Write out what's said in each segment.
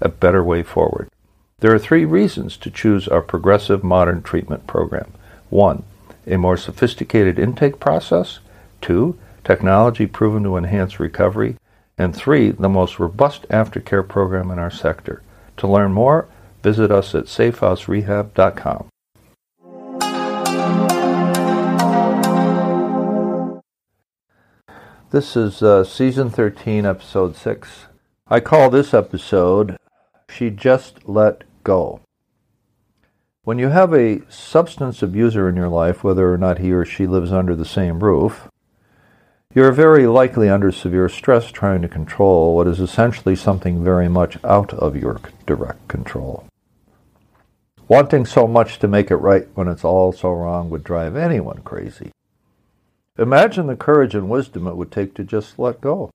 a better way forward. There are three reasons to choose our progressive modern treatment program. One, a more sophisticated intake process. Two, technology proven to enhance recovery. And three, the most robust aftercare program in our sector. To learn more, visit us at safehouserehab.com. This is uh, season 13, episode 6. I call this episode She Just Let Go. When you have a substance abuser in your life, whether or not he or she lives under the same roof, you're very likely under severe stress trying to control what is essentially something very much out of your direct control. Wanting so much to make it right when it's all so wrong would drive anyone crazy. Imagine the courage and wisdom it would take to just let go.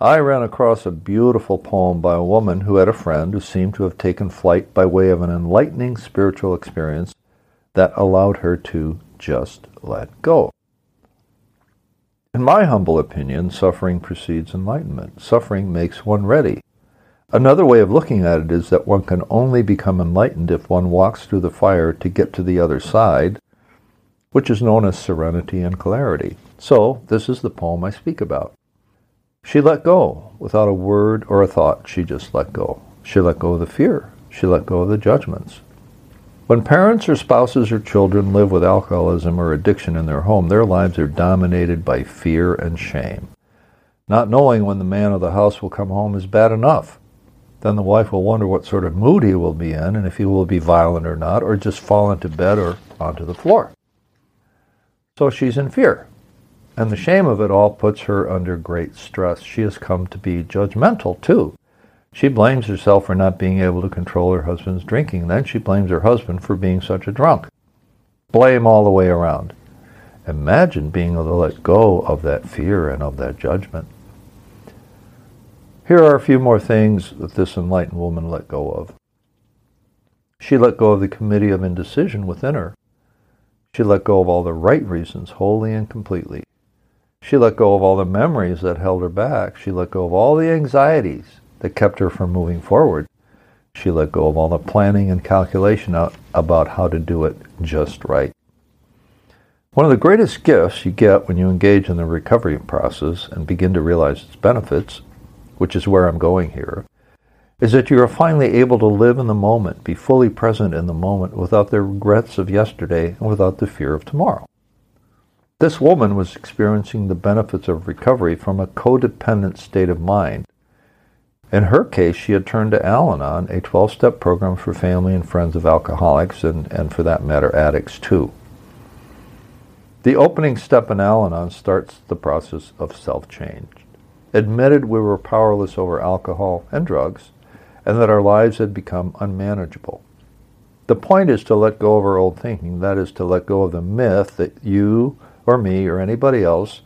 I ran across a beautiful poem by a woman who had a friend who seemed to have taken flight by way of an enlightening spiritual experience that allowed her to just let go. In my humble opinion, suffering precedes enlightenment. Suffering makes one ready. Another way of looking at it is that one can only become enlightened if one walks through the fire to get to the other side, which is known as serenity and clarity. So, this is the poem I speak about. She let go without a word or a thought. She just let go. She let go of the fear. She let go of the judgments. When parents or spouses or children live with alcoholism or addiction in their home, their lives are dominated by fear and shame. Not knowing when the man of the house will come home is bad enough. Then the wife will wonder what sort of mood he will be in and if he will be violent or not, or just fall into bed or onto the floor. So she's in fear. And the shame of it all puts her under great stress. She has come to be judgmental, too. She blames herself for not being able to control her husband's drinking. Then she blames her husband for being such a drunk. Blame all the way around. Imagine being able to let go of that fear and of that judgment. Here are a few more things that this enlightened woman let go of. She let go of the committee of indecision within her. She let go of all the right reasons wholly and completely. She let go of all the memories that held her back. She let go of all the anxieties that kept her from moving forward. She let go of all the planning and calculation about how to do it just right. One of the greatest gifts you get when you engage in the recovery process and begin to realize its benefits, which is where I'm going here, is that you are finally able to live in the moment, be fully present in the moment without the regrets of yesterday and without the fear of tomorrow. This woman was experiencing the benefits of recovery from a codependent state of mind. In her case, she had turned to Al Anon, a 12 step program for family and friends of alcoholics, and, and for that matter, addicts too. The opening step in Al Anon starts the process of self change. Admitted we were powerless over alcohol and drugs, and that our lives had become unmanageable. The point is to let go of our old thinking, that is, to let go of the myth that you or me or anybody else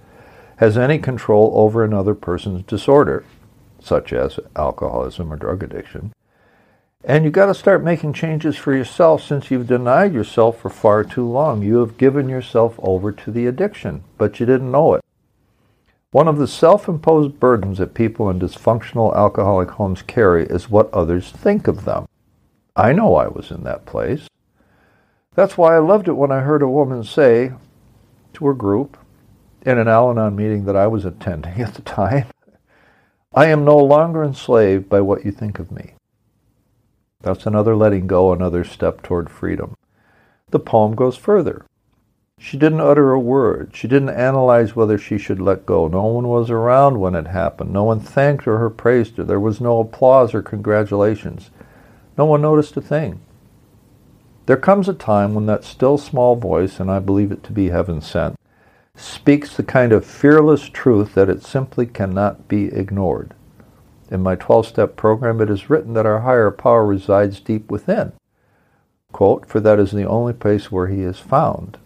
has any control over another person's disorder, such as alcoholism or drug addiction. And you've got to start making changes for yourself since you've denied yourself for far too long. You have given yourself over to the addiction, but you didn't know it. One of the self imposed burdens that people in dysfunctional alcoholic homes carry is what others think of them. I know I was in that place. That's why I loved it when I heard a woman say to her group in an Al Anon meeting that I was attending at the time, I am no longer enslaved by what you think of me. That's another letting go, another step toward freedom. The poem goes further. She didn't utter a word. She didn't analyze whether she should let go. No one was around when it happened. No one thanked her or praised her. There was no applause or congratulations. No one noticed a thing. There comes a time when that still small voice, and I believe it to be heaven sent, speaks the kind of fearless truth that it simply cannot be ignored. In my 12 step program, it is written that our higher power resides deep within. Quote, for that is the only place where he is found.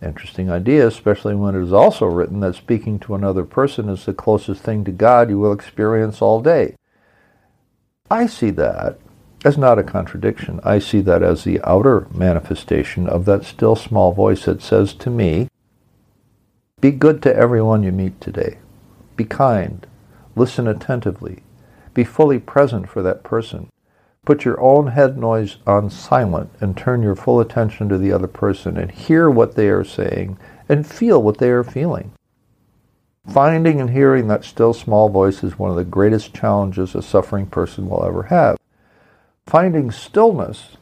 Interesting idea, especially when it is also written that speaking to another person is the closest thing to God you will experience all day. I see that as not a contradiction. I see that as the outer manifestation of that still small voice that says to me, Be good to everyone you meet today. Be kind. Listen attentively. Be fully present for that person. Put your own head noise on silent and turn your full attention to the other person and hear what they are saying and feel what they are feeling. Finding and hearing that still small voice is one of the greatest challenges a suffering person will ever have. Finding stillness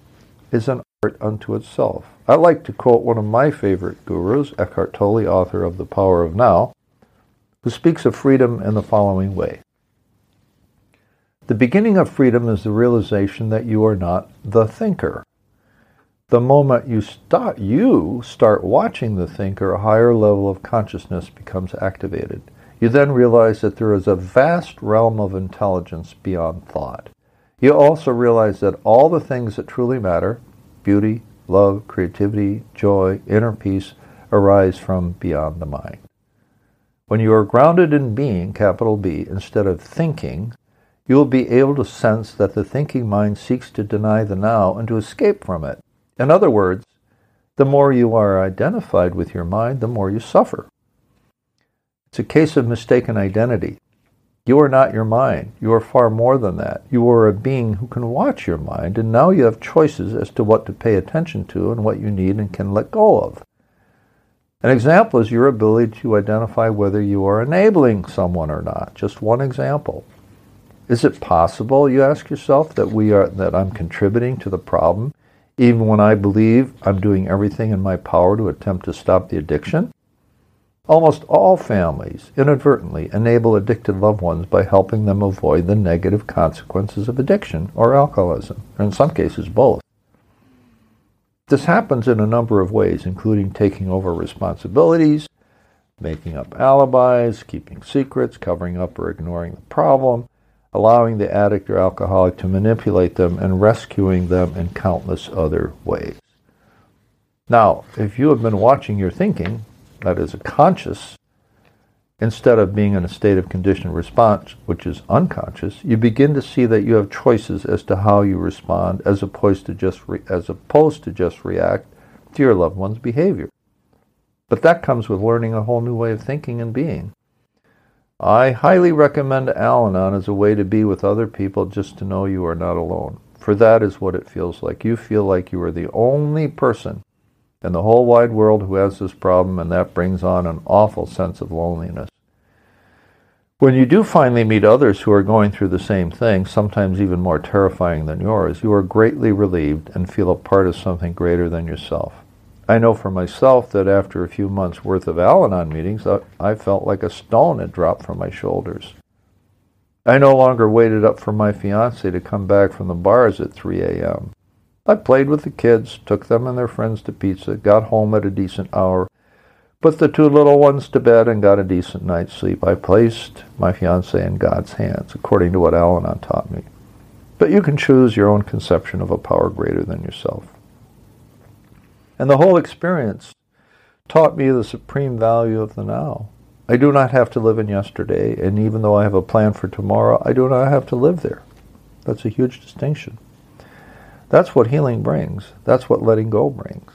is an art unto itself. I like to quote one of my favorite gurus, Eckhart Tolle, author of The Power of Now, who speaks of freedom in the following way. The beginning of freedom is the realization that you are not the thinker. The moment you start, you start watching the thinker, a higher level of consciousness becomes activated. You then realize that there is a vast realm of intelligence beyond thought. You also realize that all the things that truly matter, beauty, love, creativity, joy, inner peace, arise from beyond the mind. When you are grounded in being, capital B, instead of thinking, you will be able to sense that the thinking mind seeks to deny the now and to escape from it. In other words, the more you are identified with your mind, the more you suffer. It's a case of mistaken identity. You are not your mind. You are far more than that. You are a being who can watch your mind, and now you have choices as to what to pay attention to and what you need and can let go of. An example is your ability to identify whether you are enabling someone or not. Just one example. Is it possible, you ask yourself, that we are that I'm contributing to the problem even when I believe I'm doing everything in my power to attempt to stop the addiction? Almost all families inadvertently enable addicted loved ones by helping them avoid the negative consequences of addiction or alcoholism, or in some cases both. This happens in a number of ways, including taking over responsibilities, making up alibis, keeping secrets, covering up or ignoring the problem, allowing the addict or alcoholic to manipulate them and rescuing them in countless other ways. Now, if you have been watching your thinking, that is a conscious, instead of being in a state of conditioned response, which is unconscious, you begin to see that you have choices as to how you respond as opposed to just re- as opposed to just react to your loved one's behavior. But that comes with learning a whole new way of thinking and being. I highly recommend Al Anon as a way to be with other people just to know you are not alone. For that is what it feels like. You feel like you are the only person in the whole wide world who has this problem, and that brings on an awful sense of loneliness. When you do finally meet others who are going through the same thing, sometimes even more terrifying than yours, you are greatly relieved and feel a part of something greater than yourself. I know for myself that after a few months' worth of Al Anon meetings, I felt like a stone had dropped from my shoulders. I no longer waited up for my fiance to come back from the bars at 3 a.m. I played with the kids, took them and their friends to pizza, got home at a decent hour, put the two little ones to bed, and got a decent night's sleep. I placed my fiance in God's hands, according to what Al Anon taught me. But you can choose your own conception of a power greater than yourself. And the whole experience taught me the supreme value of the now. I do not have to live in yesterday, and even though I have a plan for tomorrow, I do not have to live there. That's a huge distinction. That's what healing brings. That's what letting go brings.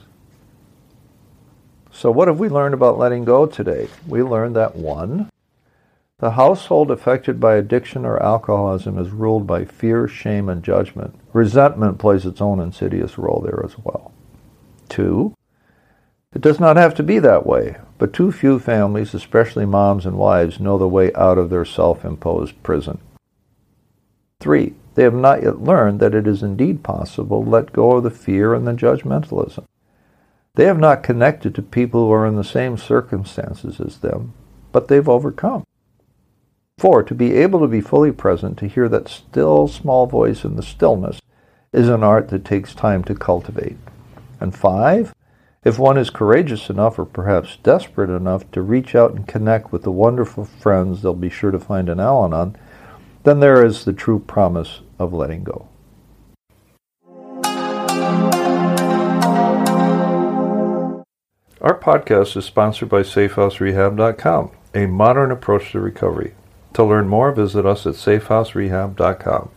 So, what have we learned about letting go today? We learned that one, the household affected by addiction or alcoholism is ruled by fear, shame, and judgment. Resentment plays its own insidious role there as well. Two, it does not have to be that way, but too few families, especially moms and wives, know the way out of their self imposed prison. Three, they have not yet learned that it is indeed possible to let go of the fear and the judgmentalism. They have not connected to people who are in the same circumstances as them, but they've overcome. Four, to be able to be fully present, to hear that still small voice in the stillness, is an art that takes time to cultivate. And five, if one is courageous enough or perhaps desperate enough to reach out and connect with the wonderful friends they'll be sure to find in Al Anon, then there is the true promise of letting go. Our podcast is sponsored by SafeHouseRehab.com, a modern approach to recovery. To learn more, visit us at safehouserehab.com.